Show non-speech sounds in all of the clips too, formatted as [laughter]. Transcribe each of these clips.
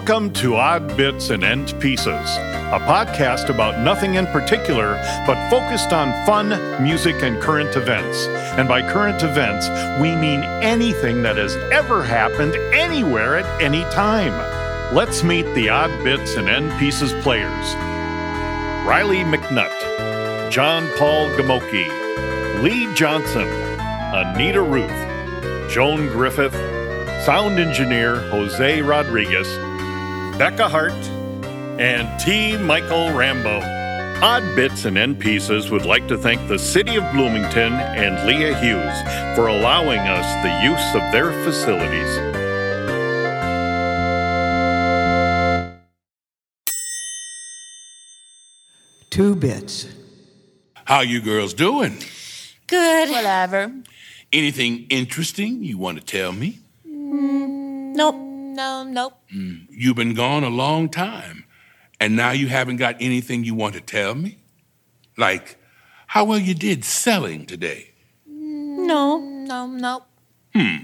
Welcome to Odd Bits and End Pieces, a podcast about nothing in particular, but focused on fun, music, and current events. And by current events, we mean anything that has ever happened anywhere at any time. Let's meet the Odd Bits and End Pieces players Riley McNutt, John Paul Gamoki, Lee Johnson, Anita Ruth, Joan Griffith, sound engineer Jose Rodriguez, Becca Hart, and T. Michael Rambo. Odd Bits and End Pieces would like to thank the City of Bloomington and Leah Hughes for allowing us the use of their facilities. Two bits. How you girls doing? Good. Whatever. Anything interesting you want to tell me? Mm, nope. No, nope. You've been gone a long time, and now you haven't got anything you want to tell me? Like how well you did selling today? No. No, nope. Hmm.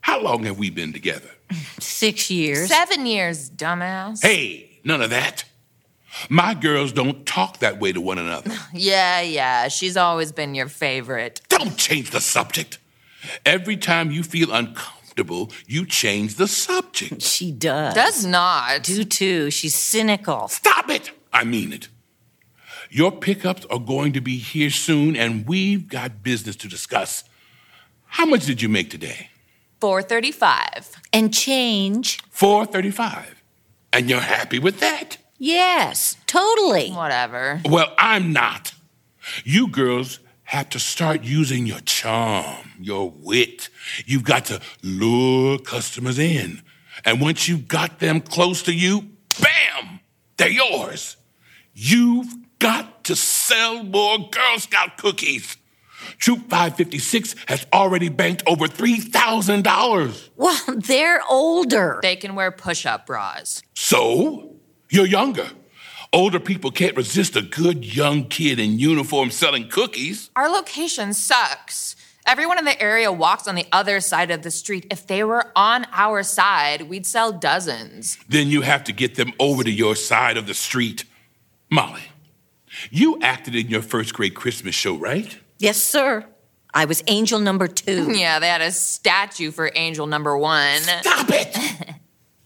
How long have we been together? Six years. Seven years, dumbass. Hey, none of that. My girls don't talk that way to one another. [laughs] Yeah, yeah. She's always been your favorite. Don't change the subject. Every time you feel uncomfortable, you change the subject. [laughs] She does. Does not. Do too. She's cynical. Stop it! I mean it. Your pickups are going to be here soon, and we've got business to discuss. How much did you make today? 435. And change. 435. And you're happy with that? Yes, totally. Whatever. Well, I'm not. You girls have to start using your charm, your wit. You've got to lure customers in. And once you've got them close to you, bam, they're yours. You've got to sell more Girl Scout cookies. Troop 556 has already banked over $3,000. Well, they're older. They can wear push up bras. So, you're younger. Older people can't resist a good young kid in uniform selling cookies. Our location sucks. Everyone in the area walks on the other side of the street. If they were on our side, we'd sell dozens. Then you have to get them over to your side of the street. Molly, you acted in your first grade Christmas show, right? Yes, sir. I was angel number two. [laughs] Yeah, they had a statue for angel number one. Stop it!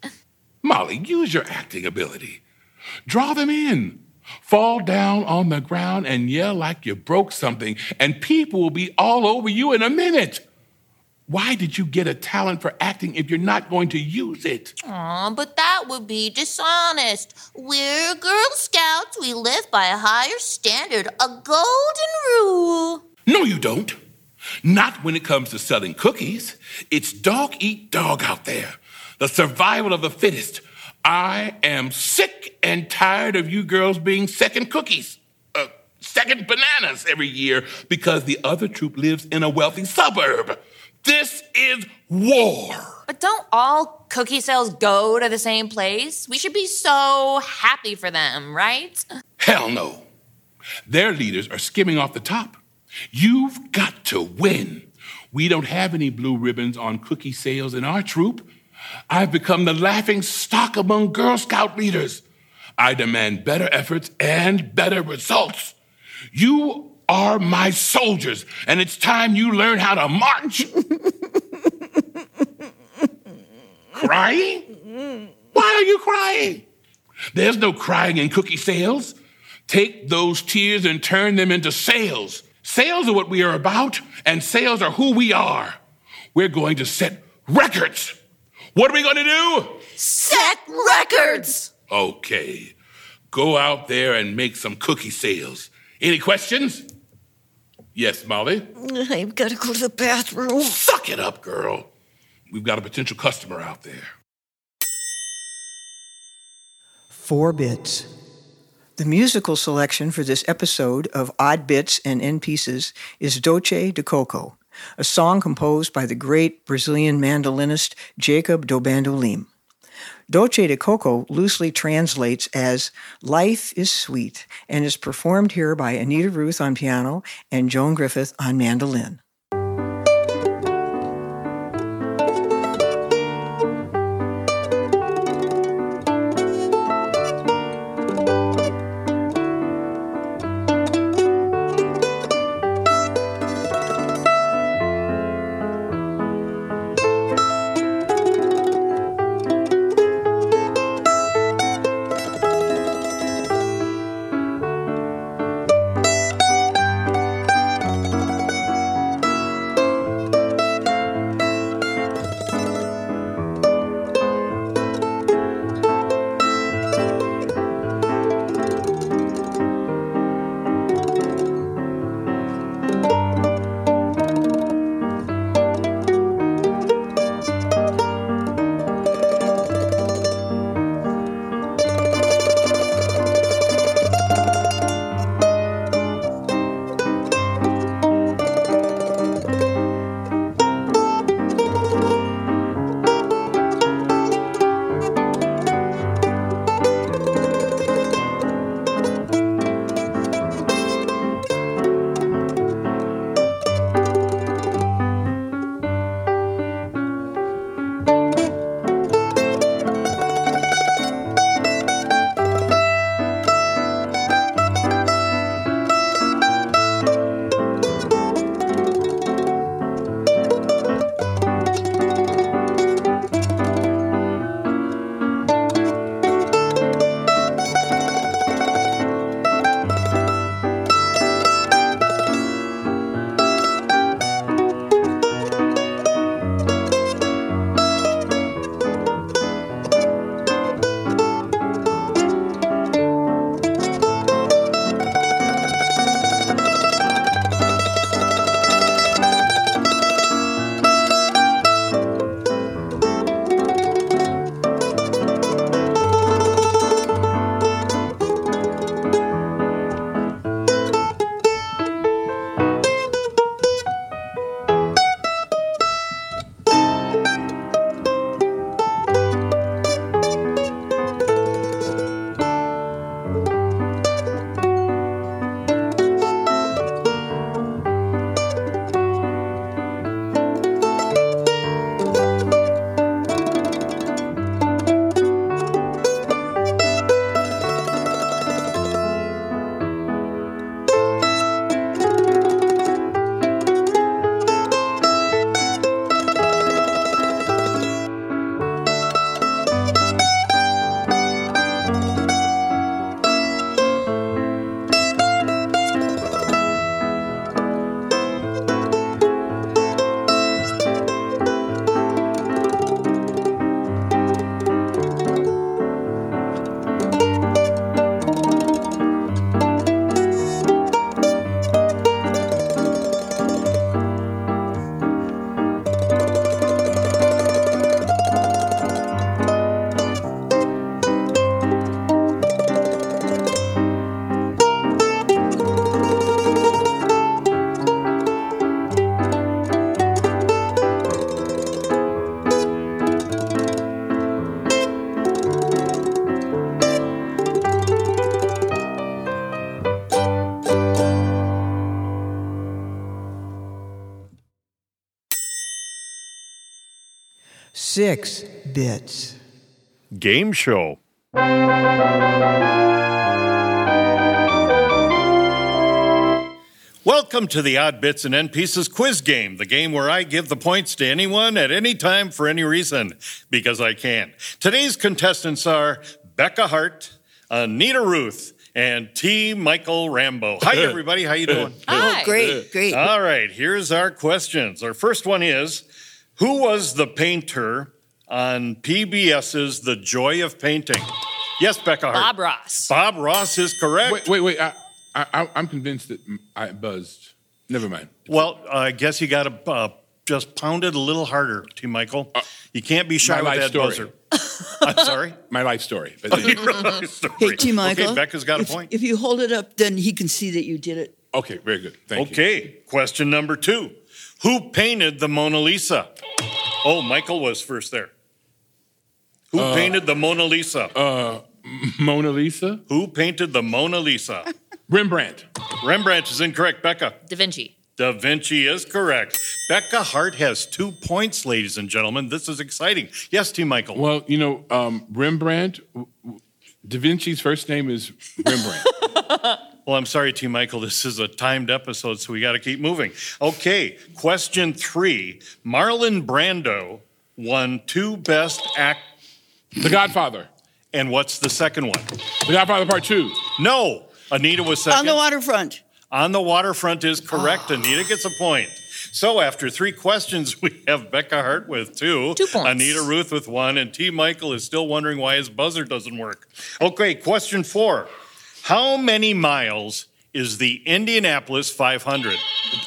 [laughs] Molly, use your acting ability. Draw them in. Fall down on the ground and yell like you broke something, and people will be all over you in a minute. Why did you get a talent for acting if you're not going to use it? Aw, but that would be dishonest. We're Girl Scouts. We live by a higher standard, a golden rule. No, you don't. Not when it comes to selling cookies. It's dog eat dog out there. The survival of the fittest. I am sick and tired of you girls being second cookies, uh, second bananas every year because the other troop lives in a wealthy suburb. This is war. But don't all cookie sales go to the same place? We should be so happy for them, right? Hell no. Their leaders are skimming off the top. You've got to win. We don't have any blue ribbons on cookie sales in our troop. I've become the laughing stock among Girl Scout leaders. I demand better efforts and better results. You are my soldiers, and it's time you learn how to march. [laughs] crying? Why are you crying? There's no crying in cookie sales. Take those tears and turn them into sales. Sales are what we are about, and sales are who we are. We're going to set records. What are we going to do? Set records. Okay, go out there and make some cookie sales. Any questions? Yes, Molly? [laughs] I've got to go to the bathroom. Suck it up, girl. We've got a potential customer out there. Four bits. The musical selection for this episode of Odd Bits and End Pieces is Doce de Coco, a song composed by the great Brazilian mandolinist Jacob do Bandolim. Doce de Coco loosely translates as Life is Sweet and is performed here by Anita Ruth on piano and Joan Griffith on mandolin. Six bits. Game show. Welcome to the Odd Bits and End Pieces quiz game, the game where I give the points to anyone at any time for any reason, because I can. Today's contestants are Becca Hart, Anita Ruth, and T. Michael Rambo. Hi, [laughs] everybody. How you doing? Hi. Oh, great, great. All right, here's our questions. Our first one is Who was the painter on PBS's The Joy of Painting? Yes, Becca Hart. Bob Ross. Bob Ross is correct. Wait, wait, wait. I, I, I- I'm convinced that I buzzed. Never mind. Well, I guess you got to uh, just pound it a little harder, T. Michael. you can't be shy Uh, with that story. buzzer. [laughs] I'm sorry. My life story. [laughs] But Hey, T. Michael. Okay, Becca's got a point. If you hold it up, then he can see that you did it. okay, very good. Thank you. Okay, question number two. Who painted the Mona Lisa? Oh, Michael was first there. Who Uh, painted the Mona Lisa? Mona Lisa? Who painted the Mona Lisa? [laughs] Rembrandt. Rembrandt is incorrect. Becca. Da Vinci. Da Vinci is correct. Becca Hart has two points, ladies and gentlemen. This is exciting. Yes, T. Michael. Well, you know, um, Rembrandt, w- w- Da Vinci's first name is Rembrandt. [laughs] Well, I'm sorry, T. Michael. This is a timed episode, so we got to keep moving. Okay, question three. Marlon Brando won two Best Act. the Godfather. And what's the second one? The Godfather Part Two. No, Anita was second. On the waterfront. On the waterfront is correct. Anita gets a point. So after three questions, we have Becca Hart with two, Two points. Anita Ruth with one, and T. Michael is still wondering why his buzzer doesn't work. Okay, question four. How many miles is the Indianapolis 500?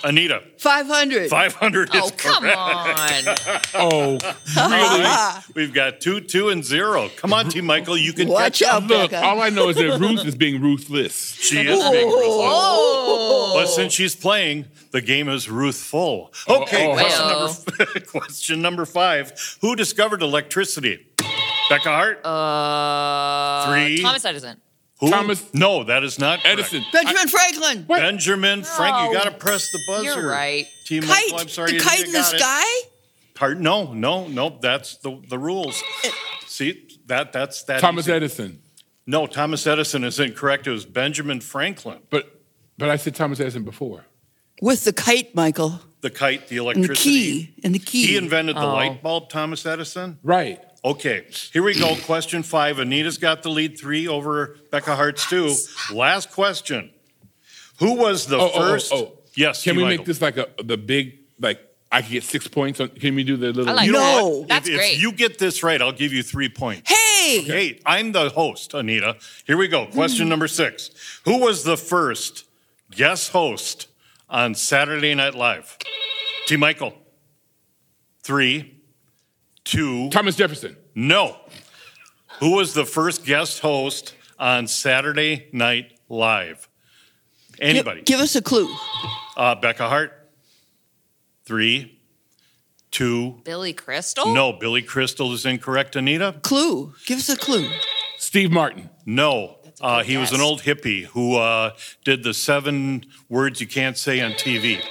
Anita, 500. 500 is Oh, come correct. on. [laughs] Oh, Really? We've got two, two, and zero. Come on, T. Michael, you can Watch catch up. out, look, Becca. all I know is that [laughs] Ruth is being ruthless. She is being ruthless. But since she's playing, the game is ruthful. Okay, oh, question, Well. number, [laughs] question number five. Who discovered electricity? Becca Hart? Uh, Three. Thomas Edison. Who? Thomas- No, that is not correct. Edison. Benjamin Franklin. Benjamin Frank, you No. got to press the buzzer. You're right. T. Kite. Michael, I'm sorry. the you kite didn't in the got it. sky? Part, no, no, no. That's the, the rules. See, that that's that. Thomas easy. Edison. No, Thomas Edison is incorrect. It was Benjamin Franklin. But but I said Thomas Edison before. With the kite, Michael. The kite, the And the electricity. key. And the key. He invented the Oh. light bulb, Thomas Edison. Right. Okay, here we go. Question five. Anita's got the lead three over Becca Hart's two. Last question. Who was the Oh, oh, oh, first? oh. Yes, Can T. we Michael. make this like a the big like I could get six points? On, can we do the little? I like You know. No. what? That's if, great. If you get this right, I'll give you three points. hey! Hey, I'm the host, Anita. Here we go. Question number six. Who was the first guest host on Saturday Night Live? T. Michael. Three, two, Thomas Jefferson. no. Who was the first guest host on Saturday Night Live? Anybody? Give, give us a clue. Uh, Becca Hart. Three, two, Billy Crystal? no. Billy Crystal is incorrect. Anita? Clue. Give us a clue. Steve Martin. No. Uh, good he was an old hippie who uh, did the seven words you can't say on TV.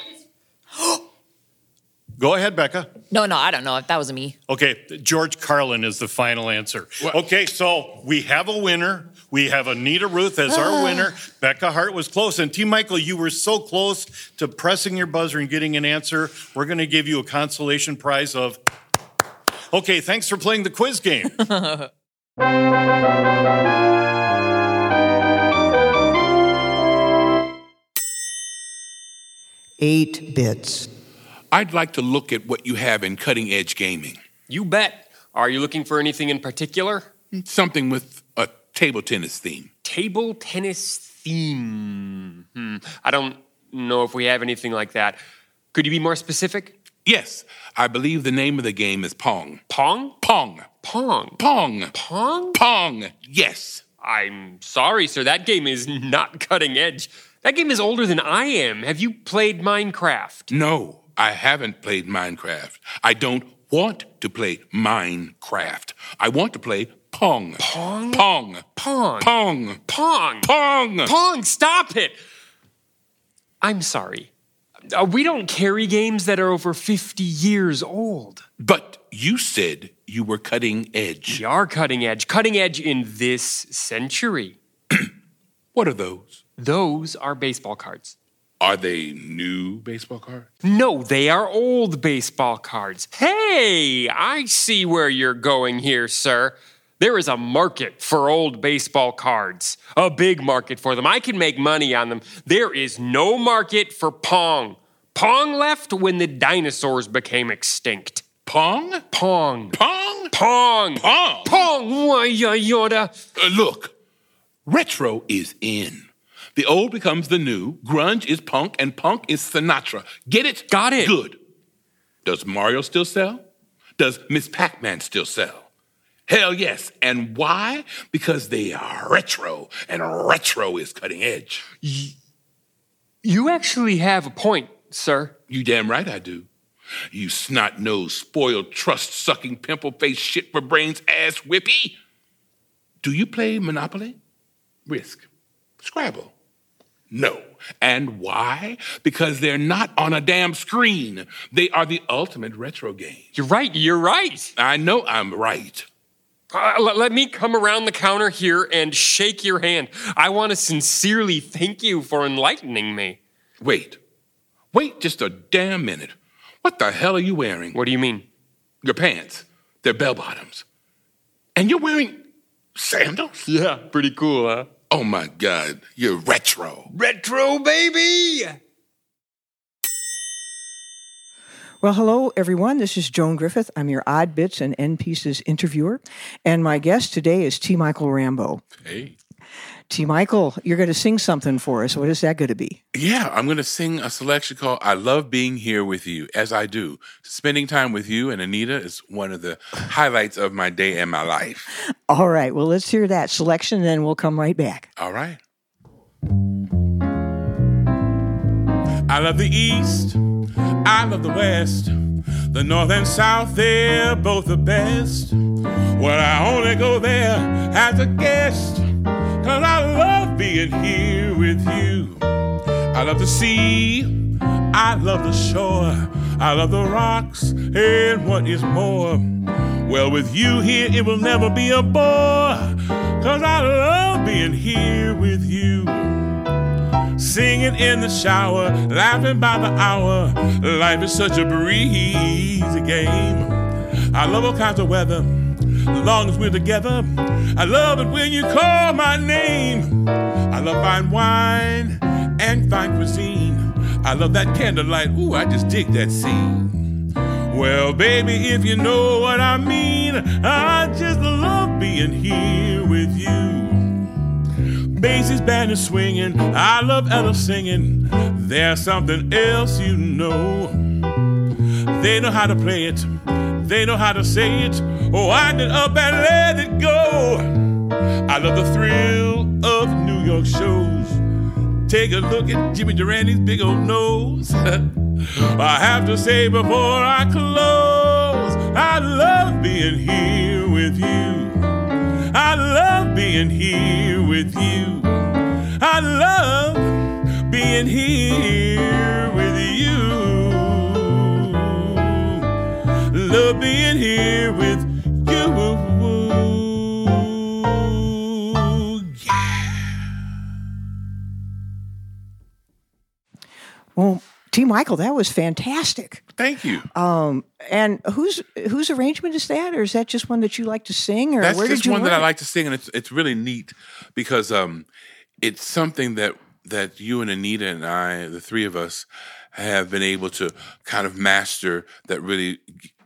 Go ahead, Becca. No, no, I don't know if that was me. Okay, George Carlin is the final answer. What? Okay, so we have a winner. We have Anita Ruth as our ah. winner. Becca Hart was close. And T. Michael, you were so close to pressing your buzzer and getting an answer. We're going to give you a consolation prize of. Okay, thanks for playing the quiz game. [laughs] Eight bits. I'd like to look at what you have in cutting edge gaming. You bet. Are you looking for anything in particular? Something with a table tennis theme. Table tennis theme. Hmm. I don't know if we have anything like that. Could you be more specific? Yes, I believe the name of the game is Pong. Pong? Pong. Pong. Pong. Pong? Pong. Yes. I'm sorry, sir. That game is not cutting edge. That game is older than I am. Have you played Minecraft? No, I haven't played Minecraft. I don't want to play Minecraft. I want to play Pong. Pong? Pong. Pong. Pong. Pong. Pong. Pong, stop it! I'm sorry. Uh, we don't carry games that are over 50 years old. But you said you were cutting edge. We are cutting edge, cutting edge in this century. [clears throat] What are those? Those are baseball cards. Are they new baseball cards? No, they are old baseball cards. Hey, I see where you're going here, sir. There is a market for old baseball cards, a big market for them. I can make money on them. There is no market for Pong. Pong left when the dinosaurs became extinct. Pong? Pong. Pong? Pong. Pong? Pong. Why, yoda. Uh, look, retro is in. The old becomes the new. Grunge is punk, and punk is Sinatra. Get it? Got it. Good. Does Mario still sell? Does Miss Pac Man still sell? Hell yes. And why? Because they are retro, and retro is cutting edge. You actually have a point, sir. You damn right I do. You snot nosed, spoiled, trust sucking, pimple faced, shit for brains ass whippy. Do you play Monopoly? Risk. Scrabble? No. And why? Because they're not on a damn screen. They are the ultimate retro game. You're right. You're right. I know I'm right. Uh, let, let me come around the counter here and shake your hand. I want to sincerely thank you for enlightening me. Wait. Wait just a damn minute. What the hell are you wearing? What do you mean? Your pants. They're bell bottoms. And you're wearing sandals? Yeah, pretty cool, huh? Oh my God, you're retro. Retro, baby! Well, hello, everyone. This is Joan Griffith. I'm your Odd Bits and End Pieces interviewer. And my guest today is T. Michael Rambo. Hey. T. Michael, you're going to sing something for us. What is that going to be? Yeah, I'm going to sing a selection called I Love Being Here with You, as I do. Spending time with you and Anita is one of the highlights of my day and my life. All right. Well, let's hear that selection, and then we'll come right back. All right. I love the East. I love the West. The North and South, they're both the best. Well, I only go there as a guest. Cause I love being here with you. I love the sea. I love the shore. I love the rocks. And what is more, well, with you here, it will never be a bore. Cause I love being here with you. Singing in the shower, laughing by the hour. Life is such a breezy game. I love all kinds of weather, as long as we're together. I love it when you call my name. I love fine wine and fine cuisine. I love that candlelight. Ooh, I just dig that scene. Well, baby, if you know what I mean, I just love being here with you. Basie's band is swinging. I love Ella singing. There's something else you know. They know how to play it. They know how to say it. Oh, wind it up and let it go. I love the thrill of New York shows. Take a look at Jimmy Durante's big old nose. [laughs] I have to say before I close, I love being here with you. I love being here with you. I love being here being here with you. Well, T. Michael, that was fantastic. Thank you. Um, and whose whose arrangement is that, or is that just one that you like to sing, or That's where just did you one that I like to sing, and it's it's really neat because um, it's something that that you and Anita and I, the three of us, have been able to kind of master. That really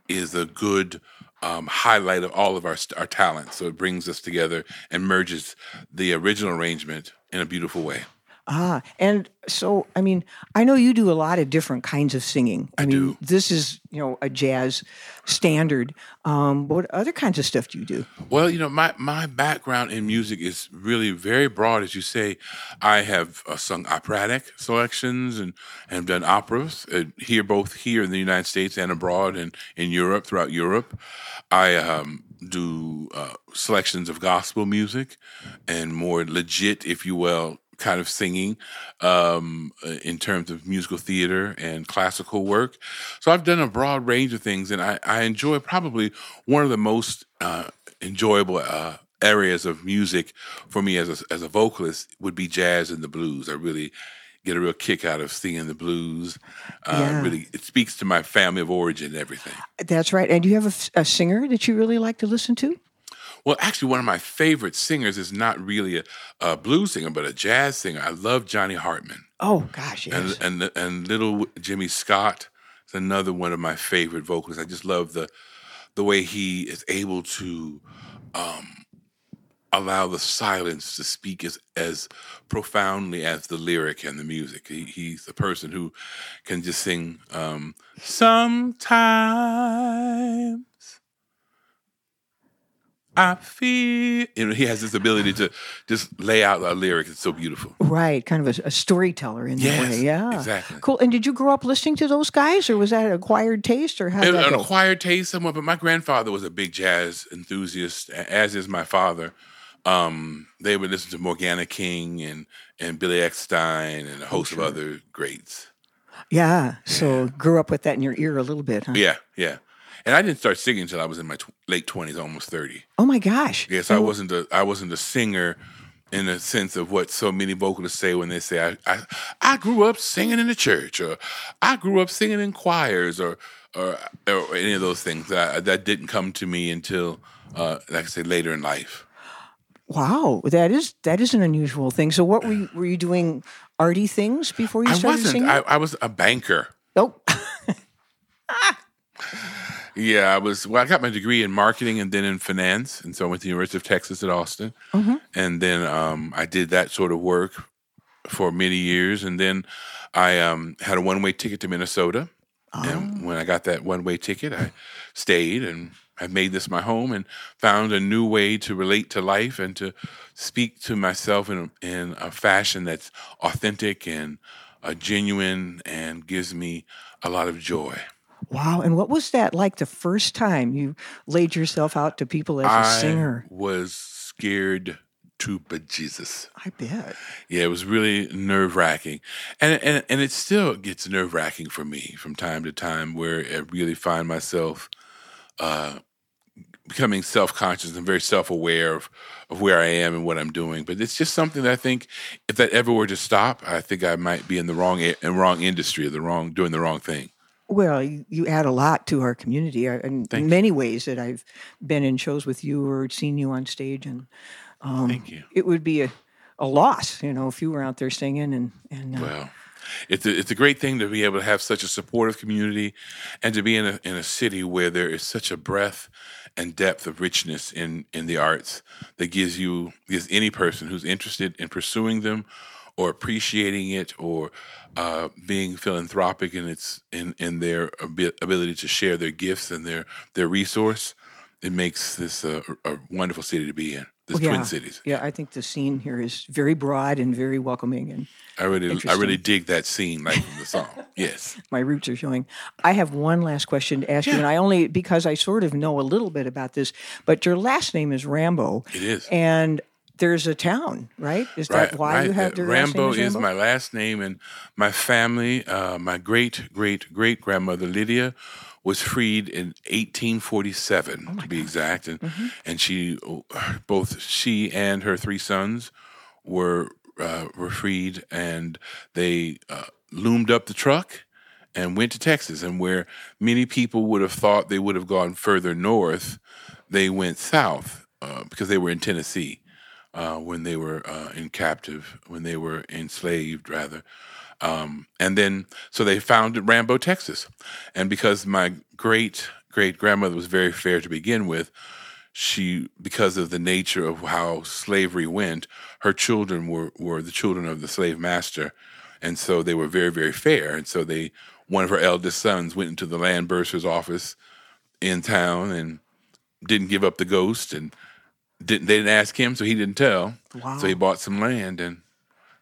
is a good um, highlight of all of our our talents. So it brings us together and merges the original arrangement in a beautiful way. Ah, and so I mean, I know you do a lot of different kinds of singing. I, mean, do. this is you know a jazz standard. Um, what other kinds of stuff do you do? Well, you know, my, my background in music is really very broad, as you say. I have uh, sung operatic selections and, have done operas uh, here, both here in the United States and abroad and in Europe, throughout Europe. I um, do uh, selections of gospel music and more legit, if you will, kind of singing um, uh, in terms of musical theater and classical work. So I've done a broad range of things, and I, I enjoy probably one of the most uh, enjoyable uh, areas of music for me as a, as a vocalist would be jazz and the blues. I really get a real kick out of singing the blues. Uh, Yeah. Really, it speaks to my family of origin and everything. That's right. And do you have a singer that you really like to listen to? Well, actually, one of my favorite singers is not really a, a blues singer, but a jazz singer. I love Johnny Hartman. Oh gosh, yes. and and and little Jimmy Scott is another one of my favorite vocalists. I just love the the way he is able to um, allow the silence to speak as as profoundly as the lyric and the music. He, he's a person who can just sing. Um, Sometimes I feel. You know, he has this ability to just lay out a lyric. It's so beautiful. right, kind of a, a storyteller in that way. Yeah, exactly. Cool. And did you grow up listening to those guys, or was that an acquired taste, or how did An go? acquired taste somewhat, but my grandfather was a big jazz enthusiast, as is my father. Um, they would listen to Morgana King and and Billy Eckstine and a host of other greats. yeah. So grew up with that in your ear a little bit, huh? Yeah, yeah. And I didn't start singing until I was in my tw- late twenties, almost thirty. Oh my gosh. Yes, I wasn't a I wasn't a singer in the sense of what so many vocalists say when they say I, I I grew up singing in the church or I grew up singing in choirs or or, or any of those things that that didn't come to me until uh, like I say later in life. Wow, that is that is an unusual thing. So, what were you, were you doing? Arty things before you I started wasn't. singing? I, I was a banker. oh, [laughs] Yeah, I was. Well, I got my degree in marketing and then in finance, and so I went to the University of Texas at Austin, and then um, I did that sort of work for many years, and then I um, had a one way ticket to Minnesota, and when I got that one way ticket, I stayed and. I made this my home and found a new way to relate to life and to speak to myself in a, in a fashion that's authentic and uh, genuine and gives me a lot of joy. Wow! And what was that like the first time you laid yourself out to people as a I singer? was scared to bejesus. I bet. Yeah, it was really nerve wracking, and and and it still gets nerve wracking for me from time to time, where I really find myself uh, becoming self conscious and very self aware of of where I am and what I'm doing. But it's just something that I think if that ever were to stop, I think I might be in the wrong in wrong industry or the wrong doing the wrong thing. Well, you, you add a lot to our community uh, in Thank you. many ways that I've been in shows with you or seen you on stage, and um, Thank you. it would be a, a loss, you know, if you were out there singing and and uh, Well, it's a, it's a great thing to be able to have such a supportive community and to be in a, in a city where there is such a breadth and depth of richness in, in the arts that gives you gives any person who's interested in pursuing them or appreciating it or uh, being philanthropic in its in, in their abi- ability to share their gifts and their their resource. It makes this a, a wonderful city to be in. This yeah, Twin Cities. Yeah, I think the scene here is very broad and very welcoming, and I really I really dig that scene like from the song. [laughs] Yes. my roots are showing. I have one last question to ask you, and I only because I sort of know a little bit about this, but your last name is Rambo. It is. and there's a town, right? Is that why you have your last Rambo name is my last name, and my family, uh, my great great great grandmother Lydia, was freed in 1847 Oh to be exact, and Mm-hmm. and she, both she and her three sons, were uh, were freed, and they uh, loomed up the truck and went to Texas, and where many people would have thought they would have gone further north, they went south uh, because they were in Tennessee uh, when they were uh, in captive, when they were enslaved, rather. Um, and then, so they founded Rambo, Texas. And because my great great grandmother was very fair to begin with, she, because of the nature of how slavery went, her children were, were the children of the slave master. And so they were very, very fair. And so they, one of her eldest sons went into the land bursar's office in town and didn't give up the ghost and didn't they didn't ask him, so he didn't tell. Wow. So he bought some land and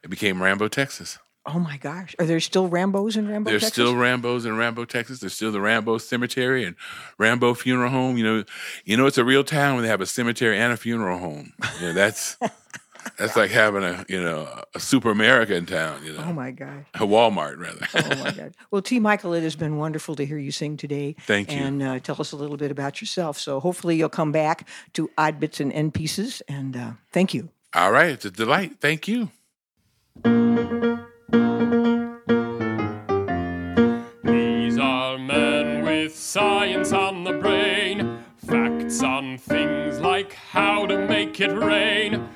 it became Rambo, Texas. Oh my gosh, are there still Rambos in Rambo? There's Texas? still Rambos in Rambo, Texas. There's still the Rambo Cemetery and Rambo Funeral Home. You know, you know it's a real town when they have a cemetery and a funeral home. You know, that's [laughs] That's like having a you know a SuperAmerica in town. You know, Oh my gosh. a Walmart rather. Oh my God. [laughs] Well, T. Michael, it has been wonderful to hear you sing today. Thank you. And uh, tell us a little bit about yourself. So hopefully you'll come back to Odd Bits and End Pieces. And uh, thank you. All right, it's a delight. Thank you. These are men with science on the brain, facts on things like how to make it rain.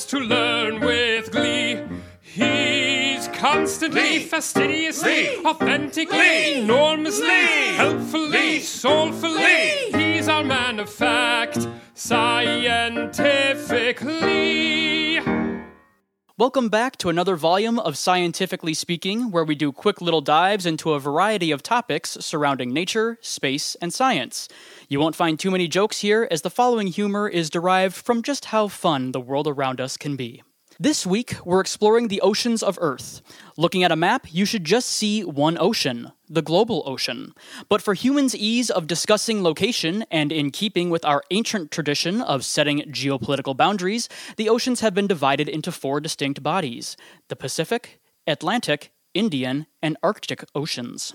Loves to learn with glee. He's constantly, fastidiously, authentically, enormously, helpfully, soulfully. He's our man of fact, scientifically. Welcome back to another volume of Scientifically Speaking, where we do quick little dives into a variety of topics surrounding nature, space, and science. You won't find too many jokes here, as the following humor is derived from just how fun the world around us can be. This week, we're exploring the oceans of Earth. Looking at a map, you should just see one ocean, the global ocean. But for humans' ease of discussing location, and in keeping with our ancient tradition of setting geopolitical boundaries, the oceans have been divided into four distinct bodies the Pacific, Atlantic, Indian, and Arctic oceans.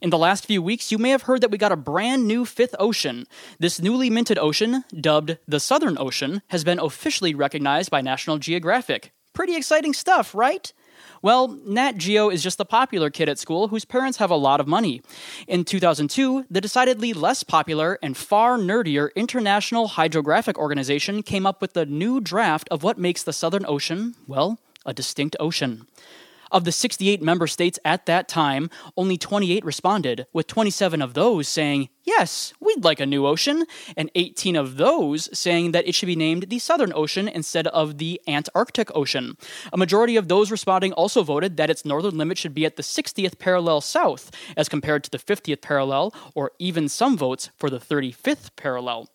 In the last few weeks, you may have heard that we got a brand new fifth ocean. This newly minted ocean, dubbed the Southern Ocean, has been officially recognized by National Geographic. Pretty exciting stuff, right? Well, Nat Geo is just the popular kid at school whose parents have a lot of money. In 2002, the decidedly less popular and far nerdier International Hydrographic Organization came up with the new draft of what makes the Southern Ocean, well, a distinct ocean. Of the 68 member states at that time, only 28 responded, with 27 of those saying, Yes, we'd like a new ocean, and 18 of those saying that it should be named the Southern Ocean instead of the Antarctic Ocean. A majority of those responding also voted that its northern limit should be at the 60th parallel south, as compared to the 50th parallel, or even some votes for the 35th parallel.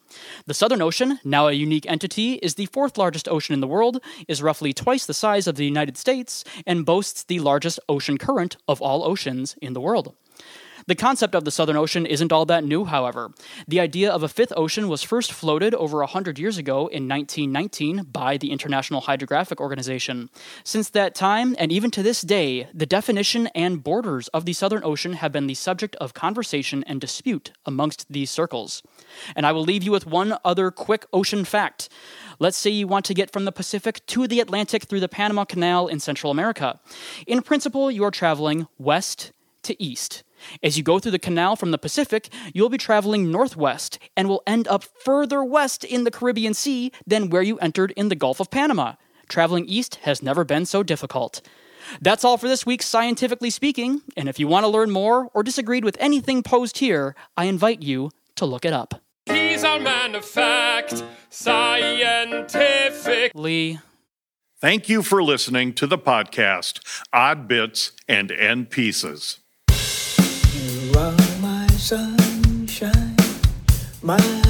The Southern Ocean, now a unique entity, is the fourth largest ocean in the world, is roughly twice the size of the United States, and boasts the largest ocean current of all oceans in the world. The concept of the Southern Ocean isn't all that new, however. The idea of a fifth ocean was first floated over 100 years ago in 1919 by the International Hydrographic Organization. Since that time, and even to this day, the definition and borders of the Southern Ocean have been the subject of conversation and dispute amongst these circles. And I will leave you with one other quick ocean fact. Let's say you want to get from the Pacific to the Atlantic through the Panama Canal in Central America. In principle, you are traveling west to east. As you go through the canal from the Pacific, you'll be traveling northwest and will end up further west in the Caribbean Sea than where you entered in the Gulf of Panama. Traveling east has never been so difficult. That's all for this week's Scientifically Speaking, and if you want to learn more or disagreed with anything posed here, I invite you to look it up. He's our man of fact, scientifically. Thank you for listening to the podcast Odd Bits and End Pieces. Sunshine, my